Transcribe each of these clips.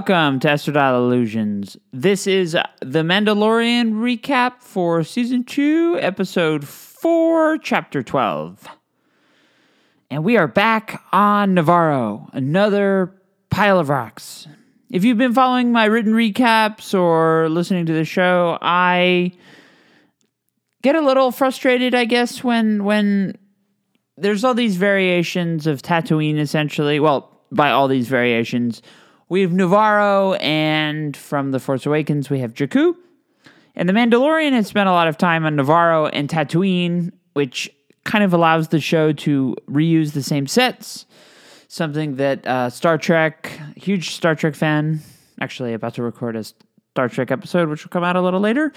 welcome to Estradale Illusions. This is the Mandalorian recap for season 2, episode 4, chapter 12. And we are back on Nevarro, another pile of rocks. If you've been following my written recaps or listening to the show, I get a little frustrated, I guess, when when there's all these variations of Tatooine essentially. Well, by all these variations, we have Nevarro, and from The Force Awakens, we have Jakku. And The Mandalorian has spent a lot of time on Nevarro and Tatooine, which kind of allows the show to reuse the same sets. Something that uh, Star Trek, huge Star Trek fan, actually about to record a Star Trek episode, which will come out a little later.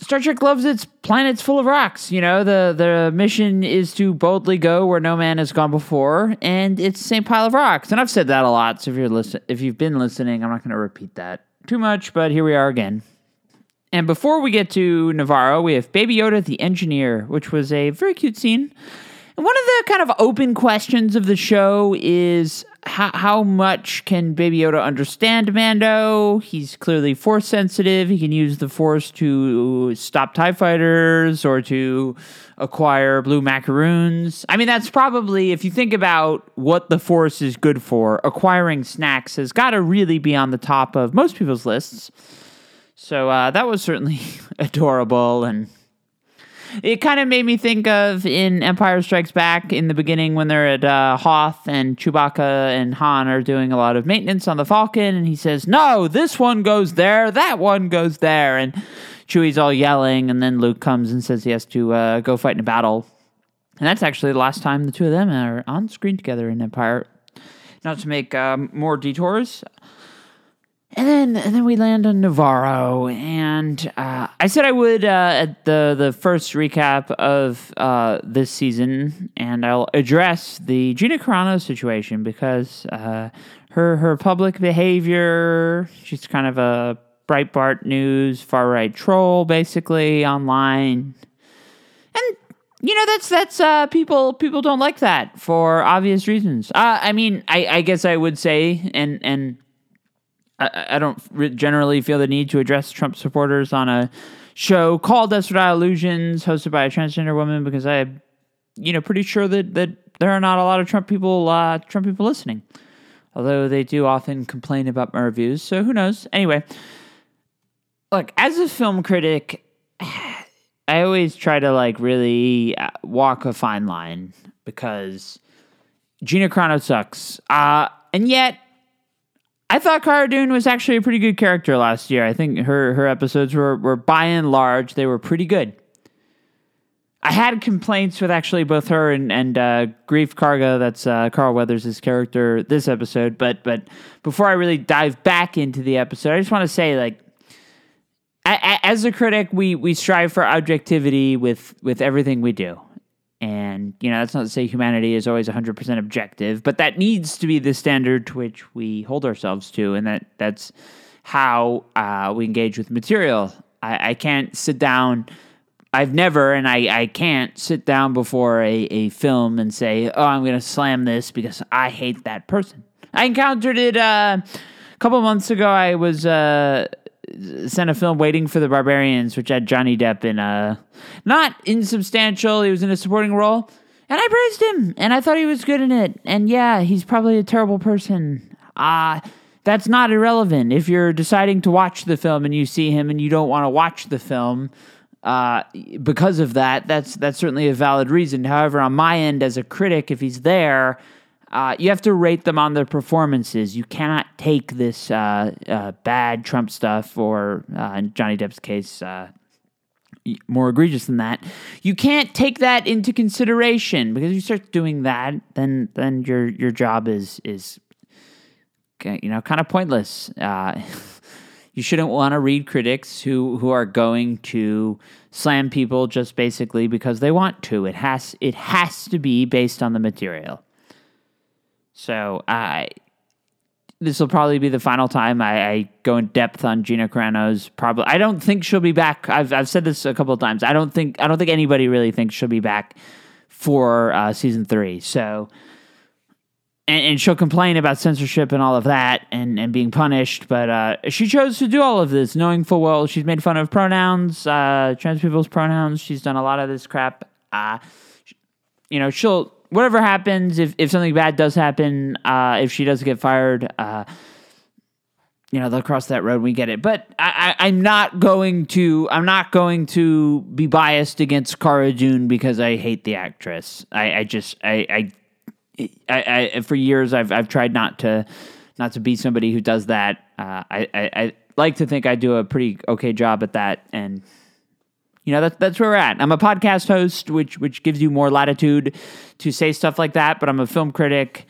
Star Trek loves its planets full of rocks. You know, the the mission is to boldly go where no man has gone before, and it's the same pile of rocks. And I've said that a lot. So if you're listen, if you've been listening, I'm not going to repeat that too much. But here we are again. And before we get to Nevarro, we have Baby Yoda the engineer, which was a very cute scene. And one of the kind of open questions of the show is how, how much can Baby Yoda understand Mando? He's clearly force sensitive. He can use the force to stop TIE fighters or to acquire blue macaroons. I mean, that's probably, if you think about what the force is good for, acquiring snacks has got to really be on the top of most people's lists. So uh, that was certainly adorable and it kind of made me think of in Empire Strikes Back in the beginning when they're at uh, Hoth and Chewbacca and Han are doing a lot of maintenance on the Falcon, and he says, "No, this one goes there, that one goes there," and Chewie's all yelling, and then Luke comes and says he has to uh, go fight in a battle, and that's actually the last time the two of them are on screen together in Empire. Not to make um, more detours, and then and then we land on Nevarro, and uh, I said I would uh, at the the first recap of uh, this season, and I'll address the Gina Carano situation because uh, her her public behavior. She's kind of a Breitbart News far right troll, basically online, and you know that's that's uh, people people don't like that for obvious reasons. Uh, I mean, I, I guess I would say, and and I, I don't generally feel the need to address Trump supporters on a show called Estradale Illusions, hosted by a transgender woman, because I'm, you know, pretty sure that that there are not a lot of Trump people uh, Trump people listening. Although they do often complain about my reviews, so who knows? Anyway, look, as a film critic, I always try to like really uh, walk a fine line because Gina Carano sucks. Uh, and yet I thought Cara Dune was actually a pretty good character last year. I think her her episodes were were by and large they were pretty good. I had complaints with actually both her and and uh, Greef Karga, that's uh, Carl Weathers' character this episode. But but before I really dive back into the episode, I just want to say like as a critic, we we strive for objectivity with with everything we do. And, you know, that's not to say humanity is always 100% objective, but that needs to be the standard to which we hold ourselves to. And that that's how uh, we engage with material. I, I, can't sit down. I've never, and I, I can't sit down before a, a film and say, oh, I'm going to slam this because I hate that person. I encountered it uh, a couple months ago. I was. Uh, sent a film Waiting for the Barbarians, which had Johnny Depp in a not insubstantial. He was in a supporting role, and I praised him, and I thought he was good in it. And yeah, he's probably a terrible person. Ah. Uh, that's not irrelevant. If you're deciding to watch the film and you see him and you don't want to watch the film, uh, because of that, that's that's certainly a valid reason. However, on my end as a critic, if he's there, uh, you have to rate them on their performances. You cannot take this uh, uh, bad Trump stuff, or uh, in Johnny Depp's case, uh, more egregious than that. You can't take that into consideration because if you start doing that, then then your your job is is you know kind of pointless. Uh, you shouldn't want to read critics who who are going to slam people just basically because they want to. It has it has to be based on the material. So I this will probably be the final time I, I, go in depth on Gina Carano's. Probably, I don't think she'll be back. I've I've said this a couple of times. I don't think I don't think anybody really thinks she'll be back for uh, season three. So and, and she'll complain about censorship and all of that and, and being punished. But uh, she chose to do all of this, knowing full well she's made fun of pronouns, uh, trans people's pronouns. She's done a lot of this crap. Uh, you know, she'll whatever happens if if something bad does happen, uh, if she does get fired. Uh, you know they'll cross that road. and We get it, but I, I, I'm not going to. I'm not going to be biased against Cara Dune because I hate the actress. I, I just I, I I, I, for years I've I've tried not to not to be somebody who does that. Uh, I, I, I like to think I do a pretty okay job at that, and you know that's that's where we're at. I'm a podcast host, which which gives you more latitude to say stuff like that. But I'm a film critic,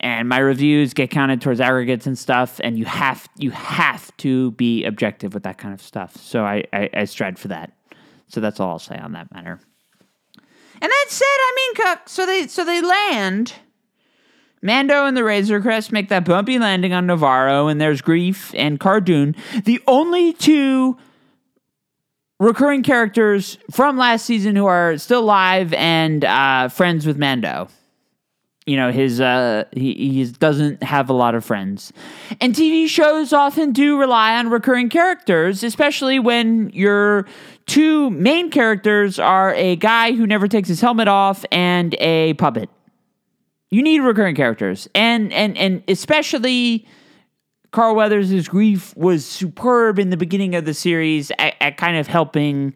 and my reviews get counted towards aggregates and stuff. And you have you have to be objective with that kind of stuff. So I I, I strive for that. So that's all I'll say on that matter. And that said, I mean, Cook. So they so they land. Mando and the Razor Crest make that bumpy landing on Nevarro, and there's Greef and Cara Dune, the only two recurring characters from last season who are still alive and uh, friends with Mando. You know, his uh, he, he doesn't have a lot of friends, and TV shows often do rely on recurring characters, especially when your two main characters are a guy who never takes his helmet off and a puppet. You need recurring characters, and and and especially Carl Weathers' Greef was superb in the beginning of the series at, at, kind of helping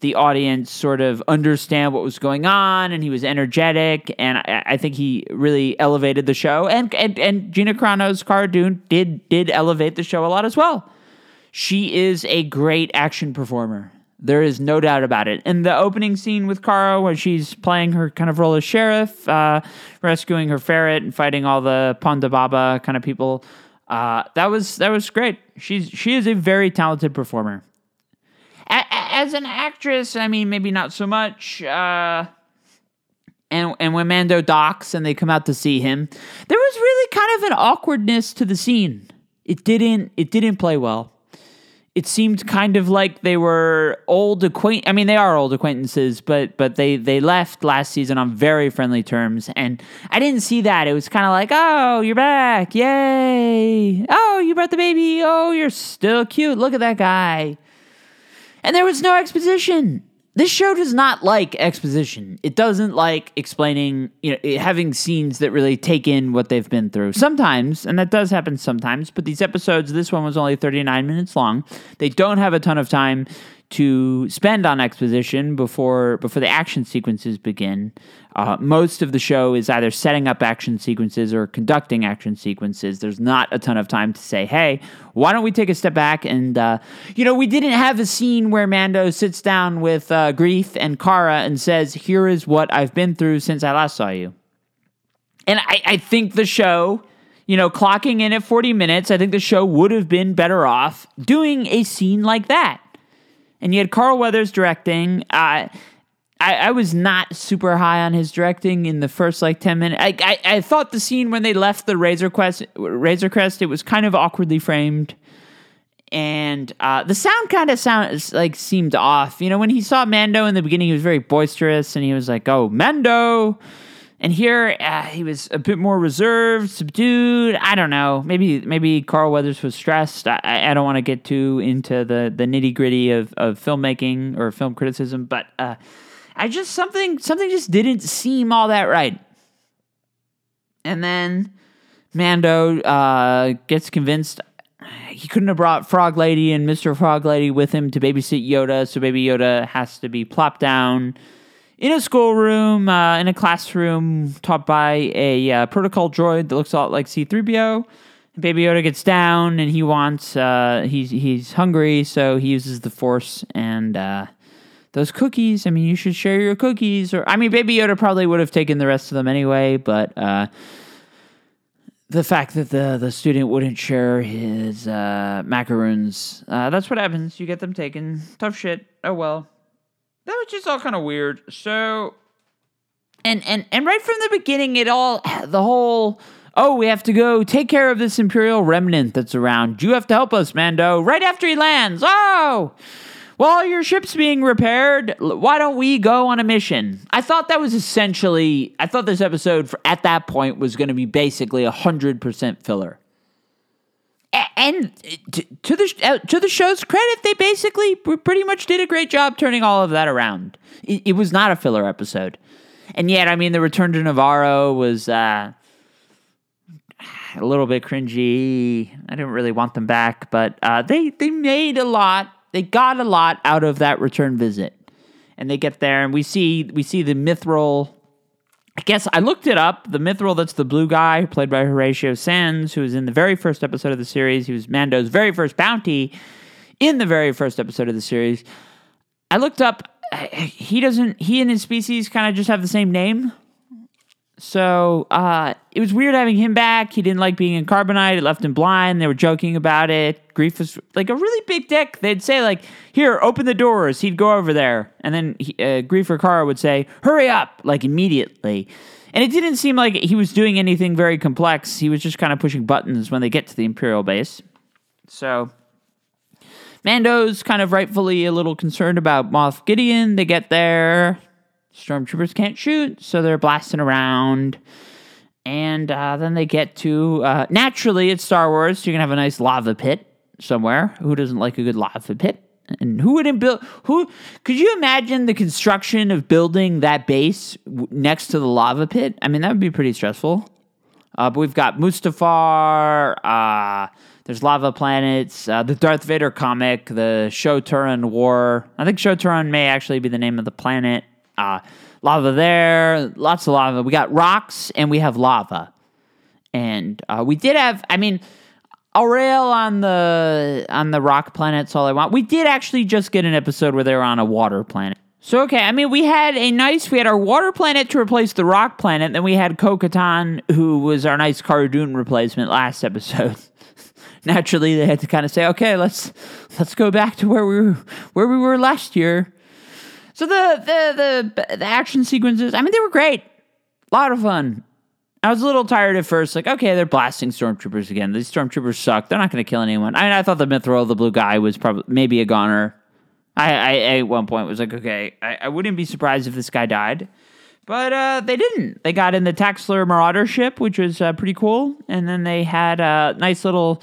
the audience sort of understand what was going on, and he was energetic, and I, I think he really elevated the show. And and and Gina Carano's Cara Dune did did elevate the show a lot as well. She is a great action performer. There is no doubt about it. And the opening scene with Cara, where she's playing her kind of role as sheriff, uh, rescuing her ferret and fighting all the Ponda Baba kind of people, uh, that was that was great. She's she is a very talented performer. A- as an actress, I mean, maybe not so much. Uh, and and when Mando docks and they come out to see him, there was really kind of an awkwardness to the scene. It didn't it didn't play well it seemed kind of like they were old acquaint. I mean, they are old acquaintances, but but they they left last season on very friendly terms, and I didn't see that. It was kind of like, oh, you're back, yay! Oh, you brought the baby. Oh, you're still cute. Look at that guy. And there was no exposition this show does not like exposition. It doesn't like explaining, you know, having scenes that really take in what they've been through. Sometimes, and that does happen sometimes, but these episodes, this one was only 39 minutes long. They don't have a ton of time to spend on exposition before before the action sequences begin. Uh, most of the show is either setting up action sequences or conducting action sequences. There's not a ton of time to say, "Hey, why don't we take a step back?" And uh, you know, we didn't have a scene where Mando sits down with uh, Greef and Cara and says, "Here is what I've been through since I last saw you." And I, I think the show you know, clocking in at 40 minutes, I think the show would have been better off doing a scene like that and you had Carl Weathers directing. Uh, I, I was not super high on his directing in the first like 10 minutes. I, I, I thought the scene when they left the Razor Crest, Razor Crest, it was kind of awkwardly framed. And uh, the sound kind of sound like seemed off. You know, when he saw Mando in the beginning, he was very boisterous, and he was like, "Oh, Mando," And here uh, he was a bit more reserved, subdued. I don't know. Maybe maybe Carl Weathers was stressed. I, I don't want to get too into the, the nitty gritty of, of filmmaking or film criticism, but uh, I just something something just didn't seem all that right. And then Mando uh, gets convinced he couldn't have brought Frog Lady and Mr. Frog Lady with him to babysit Yoda, so Baby Yoda has to be plopped down in a schoolroom, uh, in a classroom taught by a uh, protocol droid that looks a lot like C3PO. Baby Yoda gets down and he wants, uh, he's, he's hungry, so he uses the Force and uh, those cookies. I mean, you should share your cookies. Or, I mean, Baby Yoda probably would have taken the rest of them anyway, but uh, the fact that the, the student wouldn't share his uh, macaroons, that's what happens. You get them taken. Tough shit. Oh well that was just all kind of weird. So, and and and right from the beginning, it all the whole oh we have to go take care of this imperial remnant that's around. You have to help us, Mando. Right after he lands, oh. while your ship's being repaired, why don't we go on a mission? I thought that was essentially, I thought this episode for, at that point was going to be basically 100% filler. And to the uh, to the show's credit, they basically pretty much did a great job turning all of that around. It, it was not a filler episode, and yet, I mean, the return to Nevarro was uh, a little bit cringy. I didn't really want them back, but uh, they they made a lot. They got a lot out of that return visit, and they get there, and we see we see the Mythrol. I guess I looked it up. The Mythrol, that's the blue guy, played by Horatio Sanz, who was in the very first episode of the series. He was Mando's very first bounty in the very first episode of the series. I looked up. He doesn't. He and his species kind of just have the same name. So uh, it was weird having him back. He didn't like being in Carbonite. It left him blind. They were joking about it. Greef was like a really big dick. They'd say like, "Here, open the doors." He'd go over there, and then he, uh, Greef or Cara would say, "Hurry up!" like immediately. And it didn't seem like he was doing anything very complex. He was just kind of pushing buttons when they get to the Imperial base. So Mando's kind of rightfully a little concerned about Moff Gideon. They get there. Stormtroopers can't shoot, so they're blasting around. And uh, then they get to uh, naturally, it's Star Wars. So You're gonna have a nice lava pit somewhere. Who doesn't like a good lava pit? And who wouldn't build? Who could you imagine the construction of building that base next to the lava pit? I mean, that would be pretty stressful. Uh, but we've got Mustafar. Uh, there's lava planets. Uh, the Darth Vader comic. The Shu-Torun War. I think Shu-Torun may actually be the name of the planet. Uh, lava there. Lots of lava. We got rocks and we have lava. And uh, we did have. I mean, I'll rail on the on the rock planets all I want. We did actually just get an episode where they were on a water planet. So okay, I mean we had a nice we had our water planet to replace the rock planet, then we had Bo-Katan, who was our nice Cara Dune replacement last episode. Naturally they had to kind of say, okay, let's let's go back to where we were where we were last year. So the the the the action sequences, I mean they were great. A lot of fun. I was a little tired at first, like, okay, they're blasting stormtroopers again. These stormtroopers suck. They're not going to kill anyone. I mean, I thought the Mythrol, the blue guy, was probably maybe a goner. I, I at one point was like, okay, I, I wouldn't be surprised if this guy died, but uh, they didn't. They got in the Trexler Marauder ship, which was uh, pretty cool, and then they had a nice little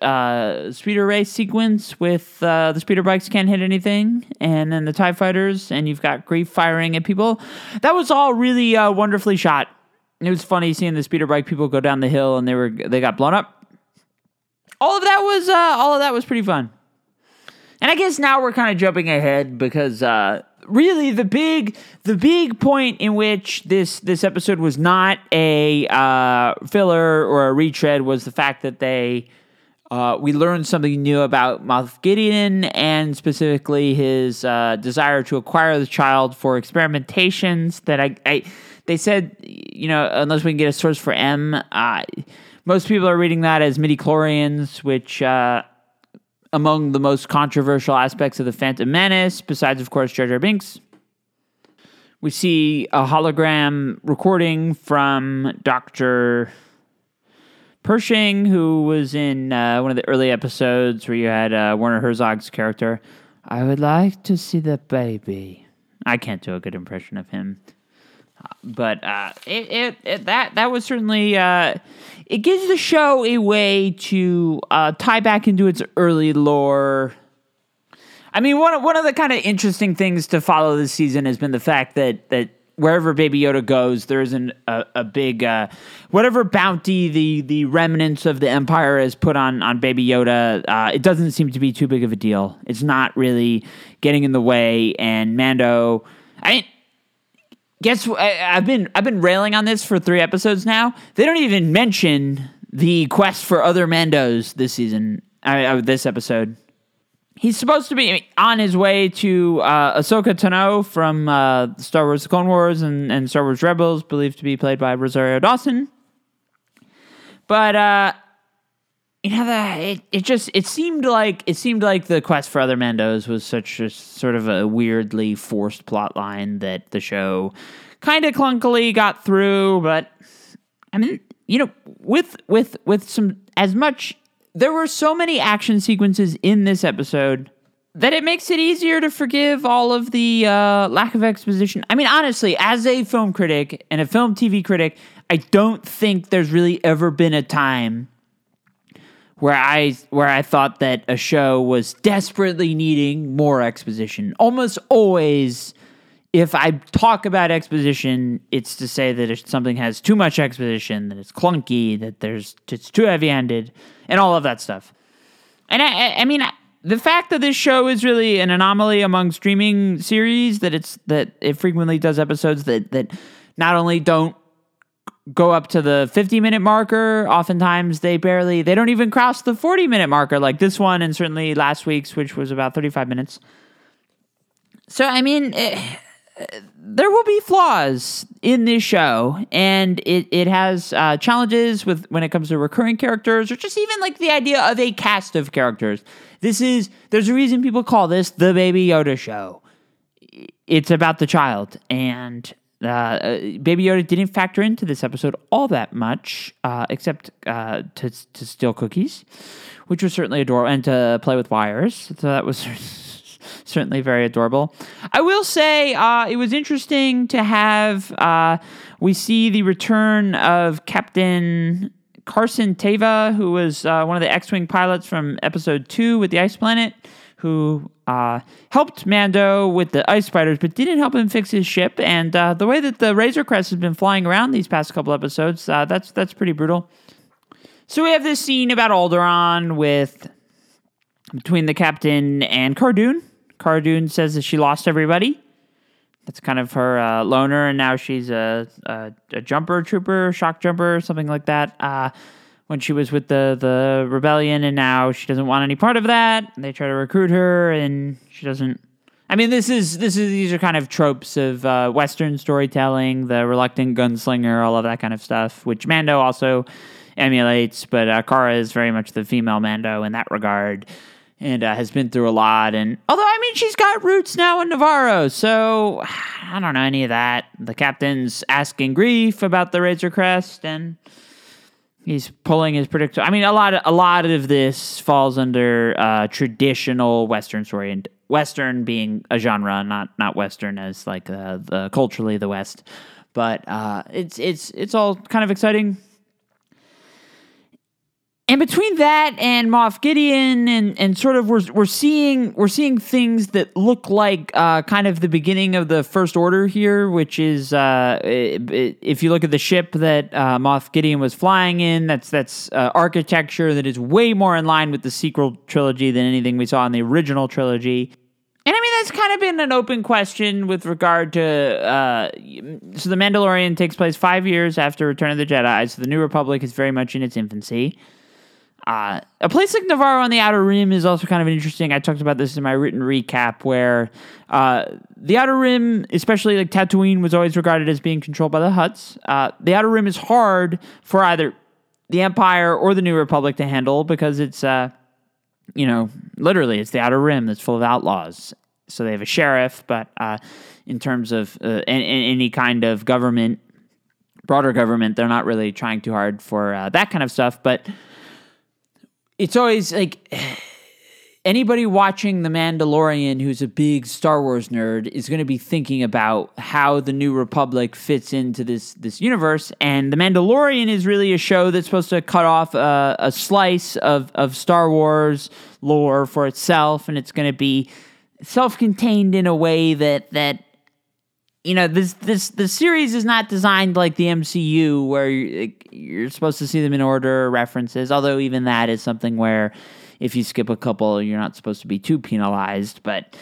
uh, speeder race sequence with uh, the speeder bikes can't hit anything, and then the Tie Fighters, and you've got Greef firing at people. That was all really uh, wonderfully shot. It was funny seeing the speeder bike people go down the hill, and they were they got blown up. All of that was uh, all of that was pretty fun. And I guess now we're kind of jumping ahead because uh, really the big the big point in which this this episode was not a uh, filler or a retread was the fact that they uh, we learned something new about Moff Gideon and specifically his uh, desire to acquire the child for experimentations. That I, I they said you know unless we can get a source for M, uh, most people are reading that as midichlorians, which. Among the most controversial aspects of the Phantom Menace, besides, of course, Jar Jar Binks. We see a hologram recording from Dr. Pershing, who was in uh, one of the early episodes where you had uh, Werner Herzog's character. I would like to see the baby. I can't do a good impression of him but uh, it, it, it that that was certainly uh, it gives the show a way to uh, tie back into its early lore. I mean, one of, one of the kind of interesting things to follow this season has been the fact that that wherever Baby Yoda goes, there isn't a, a big uh, whatever bounty the the remnants of the Empire has put on on Baby Yoda. Uh, it doesn't seem to be too big of a deal. It's not really getting in the way, and Mando. I guess I, I've been I've been railing on this for three episodes now. They don't even mention the quest for other Mandos this season. Uh, this episode, he's supposed to be on his way to uh, Ahsoka Tano from uh, Star Wars: The Clone Wars and, and Star Wars Rebels, believed to be played by Rosario Dawson. But uh, you know it, it just it seemed like it seemed like the quest for other Mandos was such a sort of a weirdly forced plot line that the show kind of clunkily got through. But I mean, you know, with with with some as much there were so many action sequences in this episode that it makes it easier to forgive all of the uh, lack of exposition. I mean, honestly, as a film critic and a film TV critic, I don't think there's really ever been a time where I where I thought that a show was desperately needing more exposition. Almost always if I talk about exposition, it's to say that if something has too much exposition, that it's clunky, that there's it's too heavy-handed, and all of that stuff. And I, I mean, the fact that this show is really an anomaly among streaming series, that it's that it frequently does episodes that that not only don't go up to the 50 minute marker, oftentimes they barely they don't even cross the 40 minute marker, like this one, and certainly last week's, which was about 35 minutes. So I mean. It, there will be flaws in this show, and it it has uh, challenges with when it comes to recurring characters, or just even like the idea of a cast of characters. This is there's a reason people call this the Baby Yoda show. It's about the child, and uh, Baby Yoda didn't factor into this episode all that much, uh, except uh, to to steal cookies, which was certainly adorable, and to play with wires. So that was certainly very adorable. I will say uh, it was interesting to have. Uh, we see the return of Captain Carson Teva, who was uh, one of the X-wing pilots from Episode Two with the Ice Planet, who uh, helped Mando with the ice spiders, but didn't help him fix his ship. And uh, the way that the Razor Crest has been flying around these past couple episodes, uh, that's that's pretty brutal. So we have this scene about Alderaan with between the captain and Cara Dune, Cardoon says that she lost everybody. That's kind of her uh, loner, and now she's a, a, a, jumper trooper, shock jumper, something like that. When she was with the the rebellion, and now she doesn't want any part of that. They try to recruit her, and she doesn't. I mean, this is this is these are kind of tropes of uh, Western storytelling, the reluctant gunslinger, all of that kind of stuff, which Mando also emulates. But uh, Cara is very much the female Mando in that regard and uh, has been through a lot. And although I mean, she's got roots now in Nevarro, so I don't know any of that. The captain's asking Greef about the Razor Crest, and he's pulling his predictor. I mean, a lot of a lot of this falls under uh, traditional Western story, and Western being a genre, not not Western as like uh, the culturally the West. But uh, it's it's it's all kind of exciting and between that and Moff Gideon and, and sort of we're, we're seeing we're seeing things that look like uh, kind of the beginning of the First Order here, which is uh, if you look at the ship that uh, Moff Gideon was flying in, that's that's uh, architecture that is way more in line with the sequel trilogy than anything we saw in the original trilogy. And I mean that's kind of been an open question with regard to uh, so the Mandalorian takes place five years after Return of the Jedi, so the New Republic is very much in its infancy. Uh, a place like Nevarro on the Outer Rim is also kind of interesting. I talked about this in my written recap, where uh, the Outer Rim, especially like Tatooine, was always regarded as being controlled by the Hutts. Uh, the Outer Rim is hard for either the Empire or the New Republic to handle because it's, uh, you know, literally it's the Outer Rim that's full of outlaws. So they have a sheriff, but uh, in terms of uh, any, any kind of government, broader government, they're not really trying too hard for that kind of stuff. But it's always like anybody watching The Mandalorian who's a big Star Wars nerd is going to be thinking about how the New Republic fits into this this universe. And The Mandalorian is really a show that's supposed to cut off a, a slice of of Star Wars lore for itself, and it's going to be self-contained in a way that that you know this this the series is not designed like the MCU where you're, you're, supposed to see them in order references although even that is something where if you skip a couple you're not supposed to be too penalized but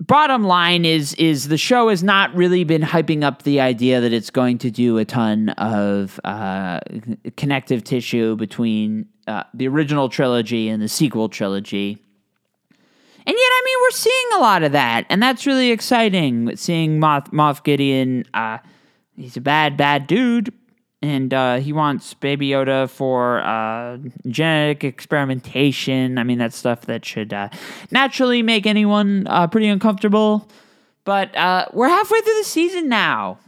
bottom line is is the show has not really been hyping up the idea that it's going to do a ton of uh, connective tissue between uh, the original trilogy and the sequel trilogy and yet, I mean, we're seeing a lot of that, and that's really exciting. Seeing Moff, Moff Gideon, uh, he's a bad, bad dude, and uh, he wants Baby Yoda for uh, genetic experimentation. I mean, that's stuff that should uh, naturally make anyone uh, pretty uncomfortable. But uh, we're halfway through the season now,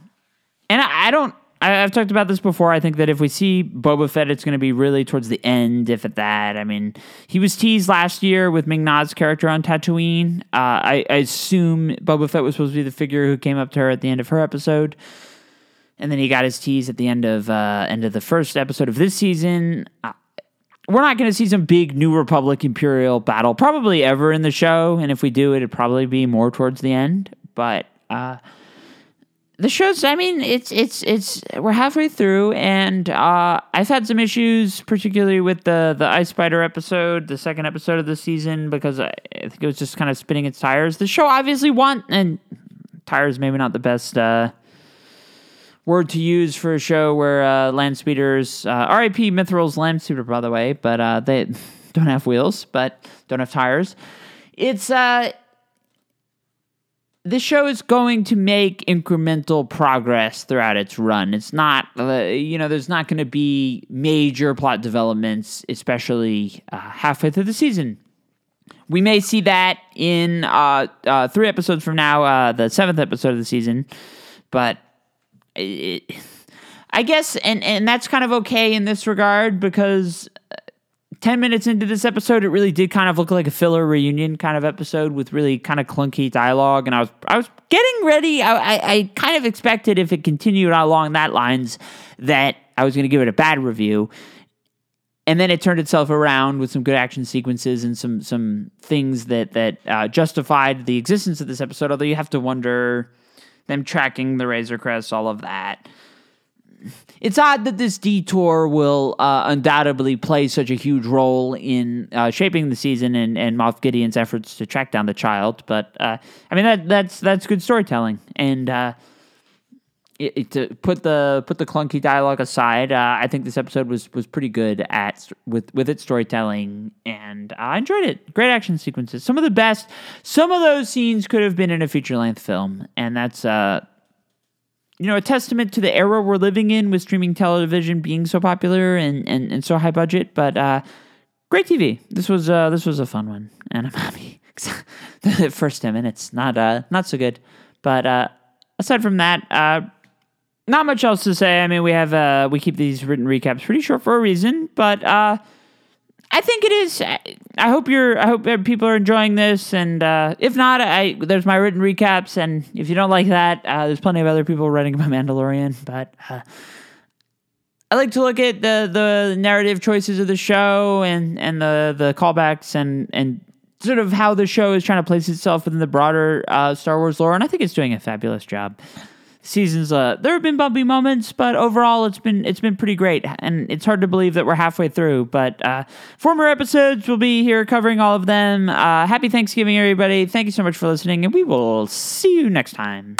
and I, I don't, I, have talked about this before. I think that if we see Boba Fett, it's going to be really towards the end, if at that. I mean, he was teased last year with Ming Na's character on Tatooine. Uh, I, I, assume Boba Fett was supposed to be the figure who came up to her at the end of her episode, and then he got his tease at the end of uh, end of the first episode of this season. Uh, we're not going to see some big New Republic Imperial battle probably ever in the show, and if we do, it'd probably be more towards the end. But uh, the show's i mean it's it's it's we're halfway through and uh, i've had some issues particularly with the the ice spider episode the second episode of the season because i, I think it was just kind of spinning its tires. The show obviously want and tires maybe not the best uh, word to use for a show where uh, land speeders uh, rip Mythrol's land speeder by the way but uh, they don't have wheels but don't have tires. It's uh the show is going to make incremental progress throughout its run. It's not, uh, you know, there's not going to be major plot developments, especially uh, halfway through the season. We may see that in uh, uh three episodes from now, uh, the seventh episode of the season, but it, I guess, and and that's kind of okay in this regard because 10 minutes into this episode, it really did kind of look like a filler reunion kind of episode with really kind of clunky dialogue. And I was, I was getting ready. I, I, I kind of expected if it continued along that lines that I was going to give it a bad review. And then it turned itself around with some good action sequences and some some things that that uh, justified the existence of this episode. Although you have to wonder them tracking the Razor Crest, all of that it's odd that this detour will uh, undoubtedly play such a huge role in uh, shaping the season and, and Moff Gideon's efforts to track down the child. But uh, I mean that that's that's good storytelling, and uh, it, it, to put the put the clunky dialogue aside, uh, I think this episode was was pretty good at with with its storytelling, and I enjoyed it. Great action sequences, some of the best. Some of those scenes could have been in a feature length film, and that's uh, you know, a testament to the era we're living in with streaming television being so popular and, and, and so high budget. But uh, great TV. This was uh, this was a fun one, and I'm happy. the first ten minutes not uh, not so good, but uh, aside from that, uh, not much else to say. I mean, we have uh, we keep these written recaps pretty short for a reason, but uh, I think it is. I hope you're. I hope people are enjoying this, and uh, if not, I there's my written recaps, and if you don't like that, uh, there's plenty of other people writing about Mandalorian. But uh, I like to look at the the narrative choices of the show and and the the callbacks and and sort of how the show is trying to place itself within the broader uh, Star Wars lore, and I think it's doing a fabulous job seasons uh there have been bumpy moments but overall it's been it's been pretty great. And it's hard to believe that we're halfway through but uh former episodes will be here covering all of them. Uh happy thanksgiving everybody. Thank you so much for listening and we will see you next time